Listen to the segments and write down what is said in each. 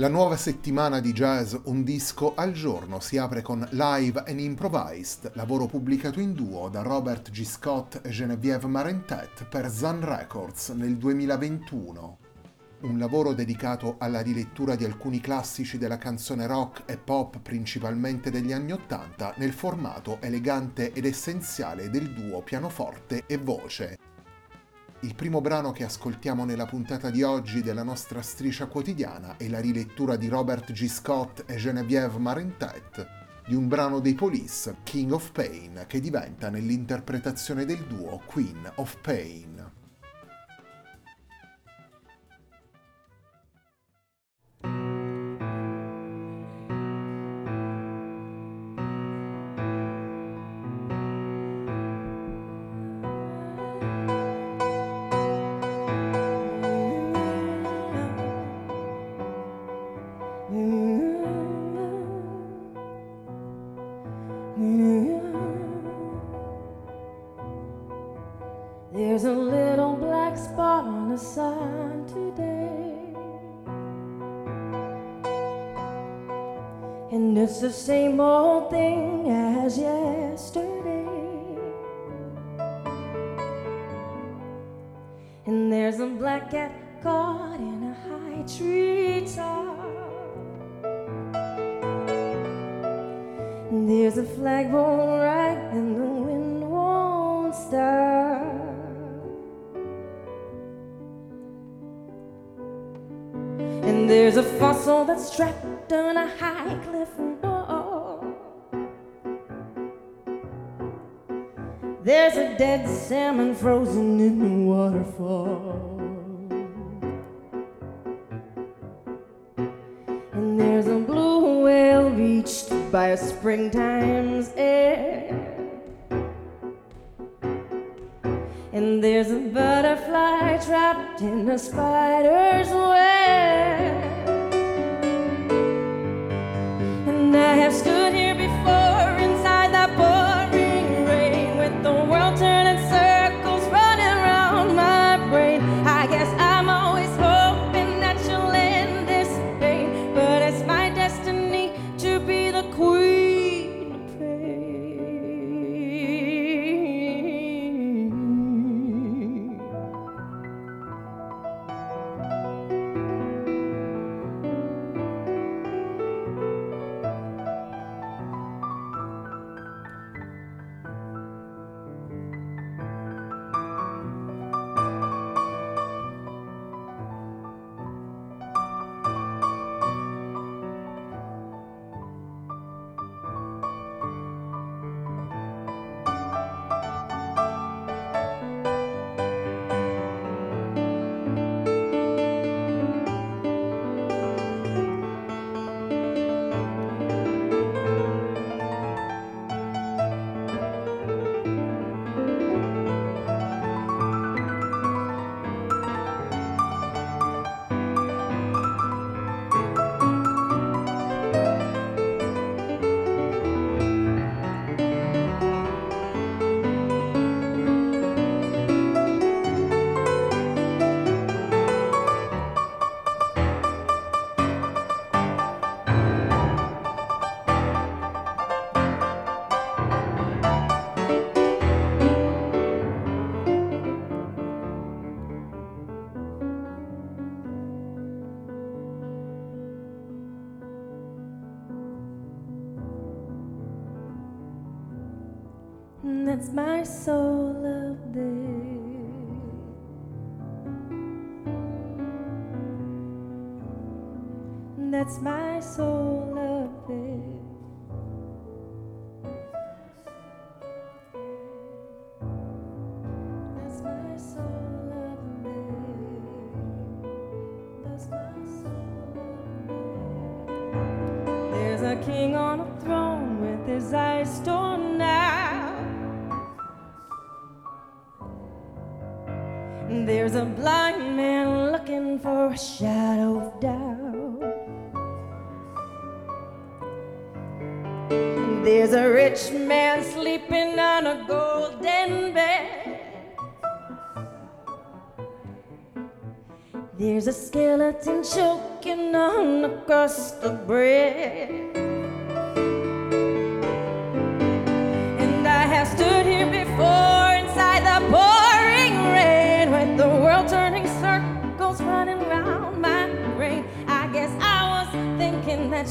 La nuova settimana di jazz Un disco al giorno si apre con Live and Improvised, lavoro pubblicato in duo da Robert G. Scott e Genevieve Marentet per Zan Records nel 2021. Un lavoro dedicato alla rilettura di alcuni classici della canzone rock e pop principalmente degli anni Ottanta nel formato elegante ed essenziale del duo pianoforte e voce, il primo brano che ascoltiamo nella puntata di oggi della nostra striscia quotidiana è la rilettura di Robert G. Scott e Genevieve Marentet di un brano dei Police, King of Pain, che diventa nell'interpretazione del duo Queen of Pain. A little black spot on the sun today. And it's the same old thing as yesterday. And there's a black cat caught in a high tree top. And there's a flagpole right that's trapped on a high cliff wall. There's a dead salmon frozen in the waterfall. And there's a blue whale reached by a springtime's air. And there's a butterfly trapped in a spider's web. Have stood here fills my soul of thee. That's my soul of thee. There's a king on a throne with his eyes torn out. There's a blind man looking for a shadow of doubt. There's a rich man sleeping on a golden bed. There's a skeleton choking on a crust of bread. And I have stood here before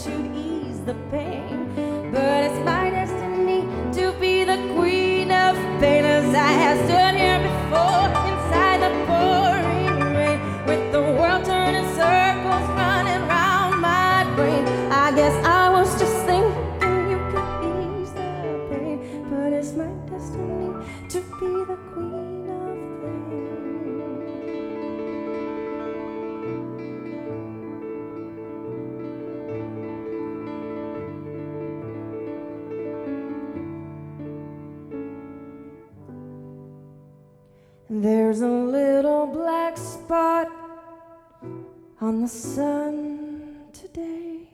you'd ease the pain. But it's my destiny to be the queen of pain as I have stood here before There's a little black spot on the sun today.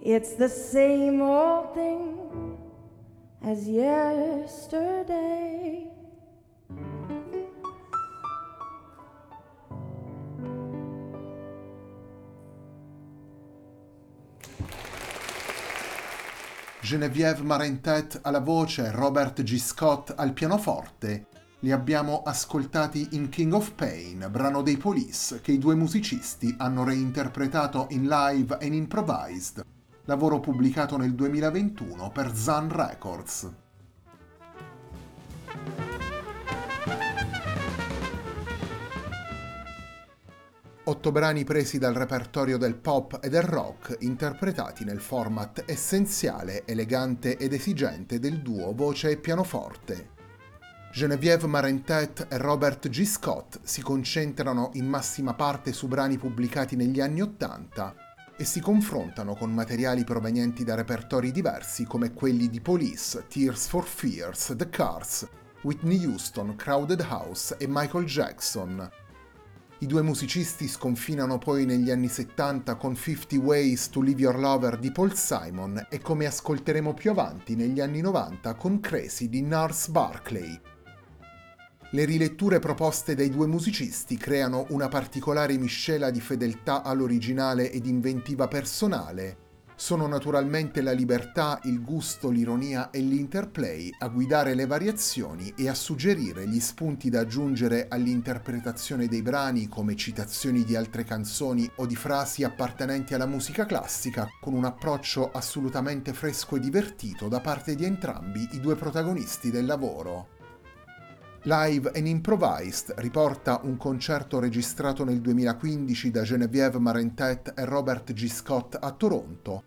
It's the same old thing as yesterday. Geneviève Marentet alla voce, Robert G. Scott al pianoforte. Li abbiamo ascoltati in King of Pain, brano dei Police che i due musicisti hanno reinterpretato in live and improvised, lavoro pubblicato nel 2021 per Zan Records. Otto brani presi dal repertorio del pop e del rock, interpretati nel format essenziale, elegante ed esigente del duo voce e pianoforte. Geneviève Marentet e Robert G. Scott si concentrano in massima parte su brani pubblicati negli anni Ottanta e si confrontano con materiali provenienti da repertori diversi come quelli di Police, Tears for Fears, The Cars, Whitney Houston, Crowded House e Michael Jackson. I due musicisti sconfinano poi negli anni 70 con 50 Ways to Leave Your Lover di Paul Simon e come ascolteremo più avanti negli anni 90 con Crazy di Nars Barclay. Le riletture proposte dai due musicisti creano una particolare miscela di fedeltà all'originale ed inventiva personale. Sono naturalmente la libertà, il gusto, l'ironia e l'interplay a guidare le variazioni e a suggerire gli spunti da aggiungere all'interpretazione dei brani come citazioni di altre canzoni o di frasi appartenenti alla musica classica con un approccio assolutamente fresco e divertito da parte di entrambi i due protagonisti del lavoro. Live and Improvised riporta un concerto registrato nel 2015 da Geneviève Marentet e Robert G. Scott a Toronto,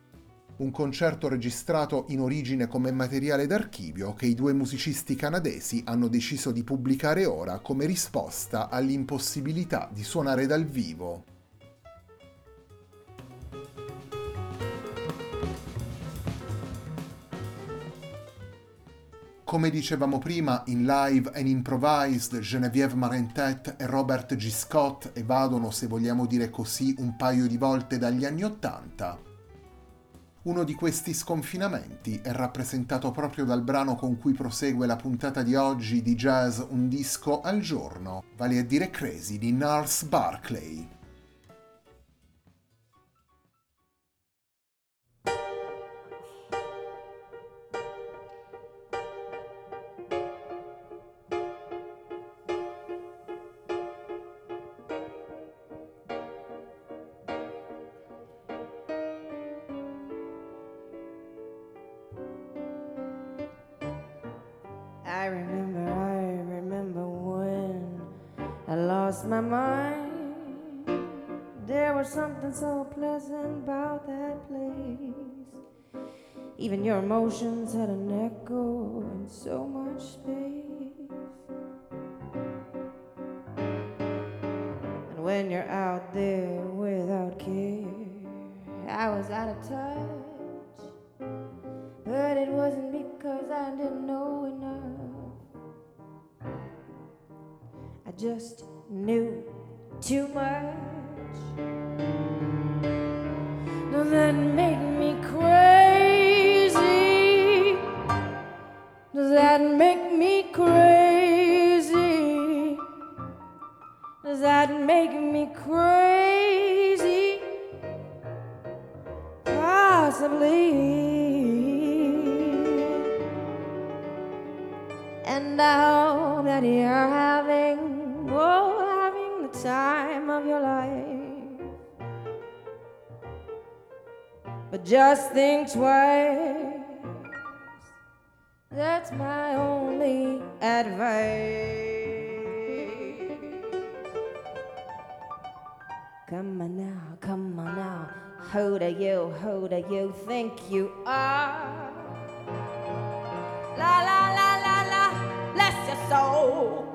un concerto registrato in origine come materiale d'archivio che i due musicisti canadesi hanno deciso di pubblicare ora come risposta all'impossibilità di suonare dal vivo. Come dicevamo prima, in live and improvised Geneviève Marentet e Robert G. Scott evadono, se vogliamo dire così, un paio di volte dagli anni Ottanta. Uno di questi sconfinamenti è rappresentato proprio dal brano con cui prosegue la puntata di oggi di Jazz Un disco al giorno, vale a dire Crazy di Nars Barclay. Remember, I remember when I lost my mind. There was something so pleasant about that place. Even your emotions had an echo in so much space. And when you're out there without care, I was out of touch. Just knew too much. Does that make me crazy? Does that make me crazy? Does that make me crazy? Possibly. And now that you're having, time of your life. But just think twice. That's my only advice. Come on now, come on now. Who do you, who do you think you are? La la la la la, bless your soul.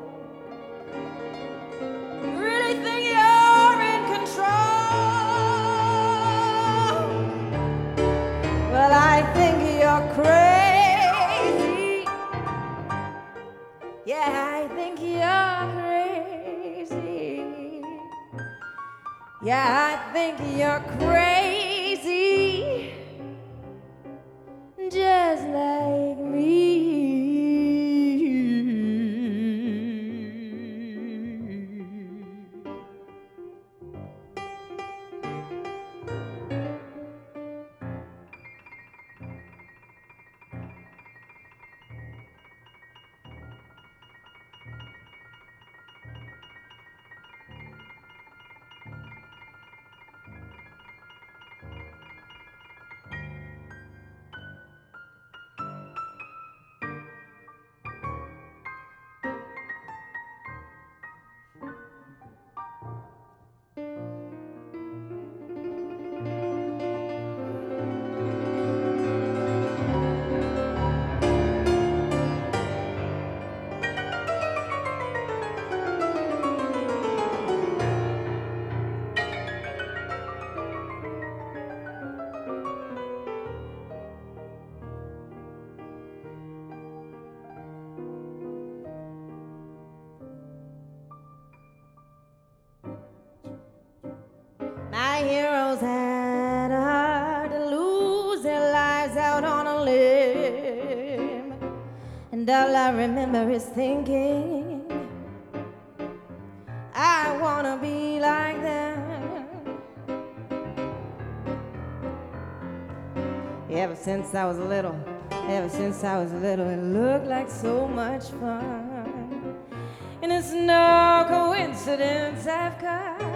Yeah, I think you're crazy. All I remember is thinking, I wanna be like them. Ever since I was little, ever since I was little, it looked like so much fun. And it's no coincidence I've come.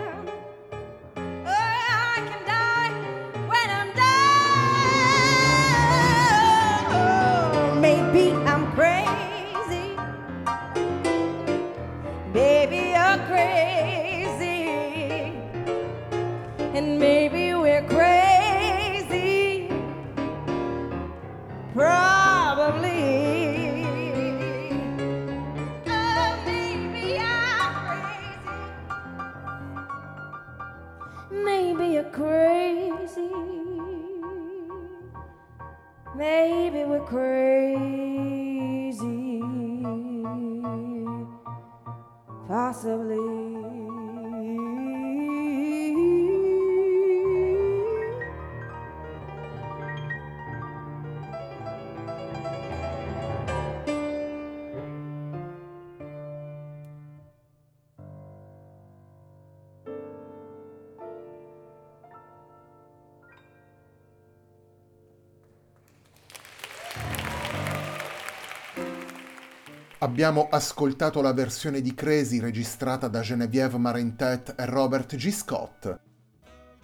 Abbiamo ascoltato la versione di Crazy registrata da Geneviève Marentet e Robert G. Scott.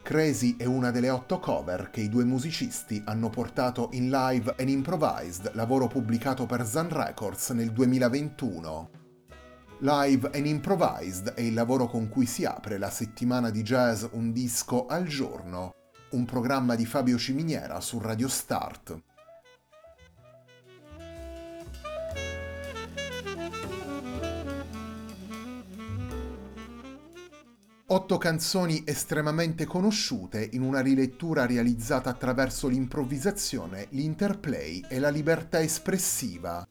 Crazy è una delle otto cover che i due musicisti hanno portato in live and improvised, lavoro pubblicato per Zan Records nel 2021. Live and Improvised è il lavoro con cui si apre la settimana di jazz Un disco al giorno, un programma di Fabio Ciminiera su Radio Start. Otto canzoni estremamente conosciute in una rilettura realizzata attraverso l'improvvisazione, l'interplay e la libertà espressiva.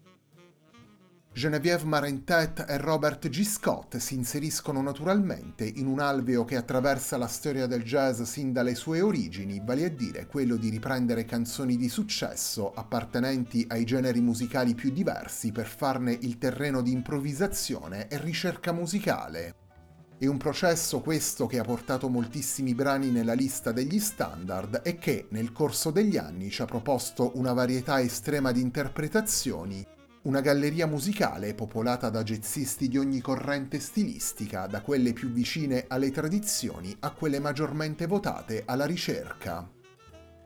Geneviève Marentet e Robert G. Scott si inseriscono naturalmente in un alveo che attraversa la storia del jazz sin dalle sue origini, vale a dire quello di riprendere canzoni di successo appartenenti ai generi musicali più diversi per farne il terreno di improvvisazione e ricerca musicale. È un processo questo che ha portato moltissimi brani nella lista degli standard e che nel corso degli anni ci ha proposto una varietà estrema di interpretazioni, una galleria musicale popolata da jazzisti di ogni corrente stilistica, da quelle più vicine alle tradizioni a quelle maggiormente votate alla ricerca.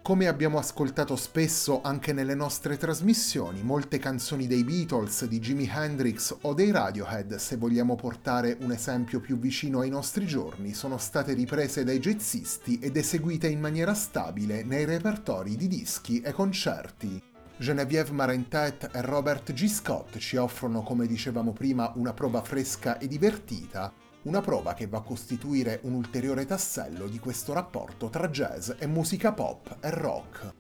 Come abbiamo ascoltato spesso anche nelle nostre trasmissioni, molte canzoni dei Beatles, di Jimi Hendrix o dei Radiohead, se vogliamo portare un esempio più vicino ai nostri giorni, sono state riprese dai jazzisti ed eseguite in maniera stabile nei repertori di dischi e concerti. Geneviève Marentet e Robert G. Scott ci offrono, come dicevamo prima, una prova fresca e divertita una prova che va a costituire un ulteriore tassello di questo rapporto tra jazz e musica pop e rock.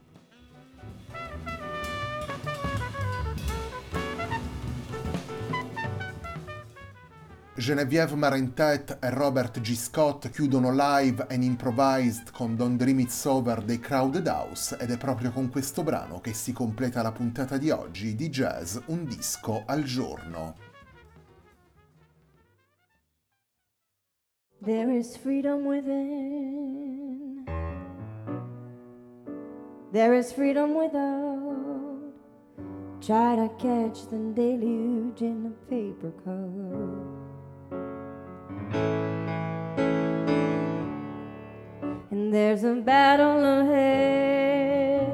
Geneviève Marentet e Robert G. Scott chiudono live and improvised con Don't Dream It's Over dei Crowded House ed è proprio con questo brano che si completa la puntata di oggi di Jazz Un disco al giorno. There is freedom within. There is freedom without. Try to catch the deluge in a paper cup. And there's a battle ahead.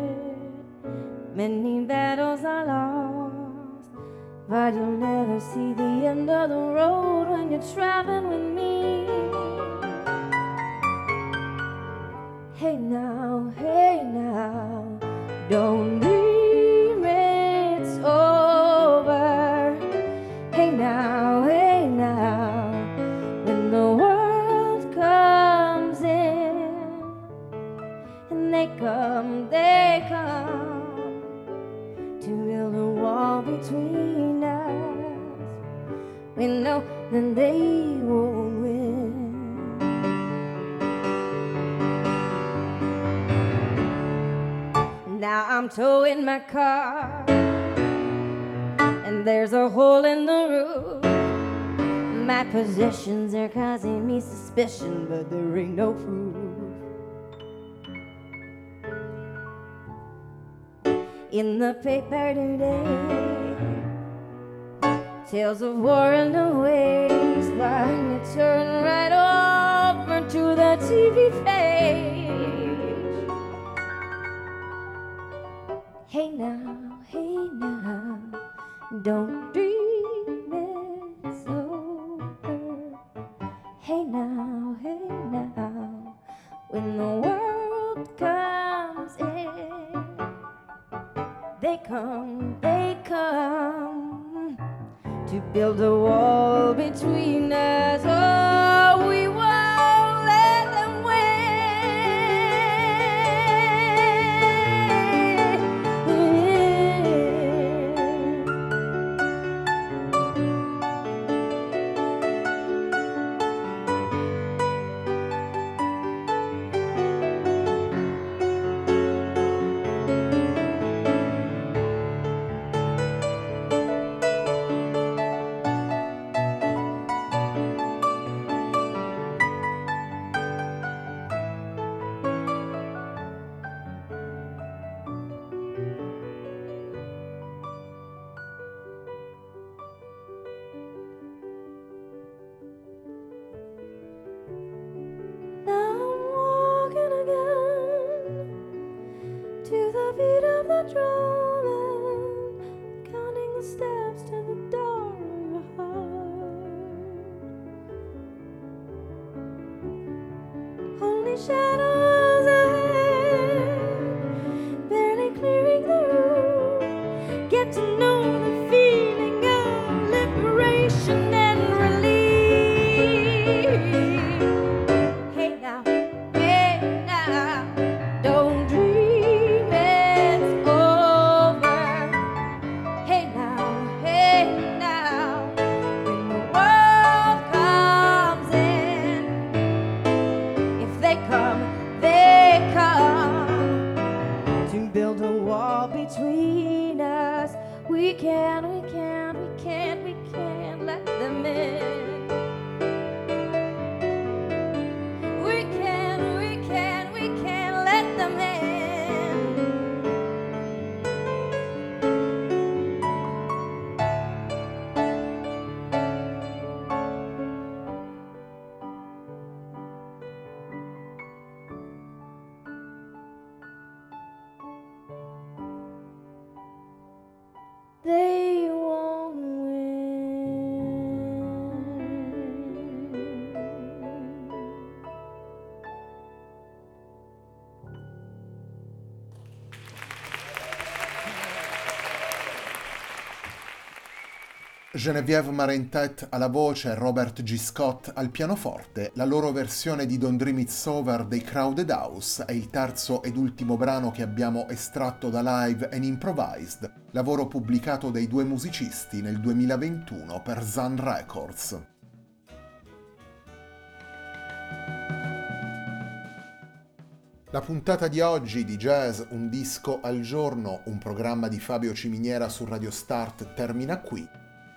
Many battles are lost. But you'll never see the end of the road when you're traveling with me. Hey now, hey now, don't dream it's over. Hey now, hey now, when the world comes in, and they come, they come to build a wall between us. We know that they won't Now I'm towing my car, and there's a hole in the roof. My possessions are causing me suspicion, but there ain't no proof. In the paper today, tales of war and the waste. But you turn right over to the TV page. Hey now, hey now, don't dream it's over. Hey now, hey now, when the world comes in, they come, they come to build a wall between us. Genevieve Marentet alla voce e Robert G. Scott al pianoforte, la loro versione di Don't Dream It's Over dei Crowded House è il terzo ed ultimo brano che abbiamo estratto da Live and Improvised, lavoro pubblicato dai due musicisti nel 2021 per Zan Records. La puntata di oggi di Jazz Un disco al giorno, un programma di Fabio Ciminiera su Radio Start termina qui.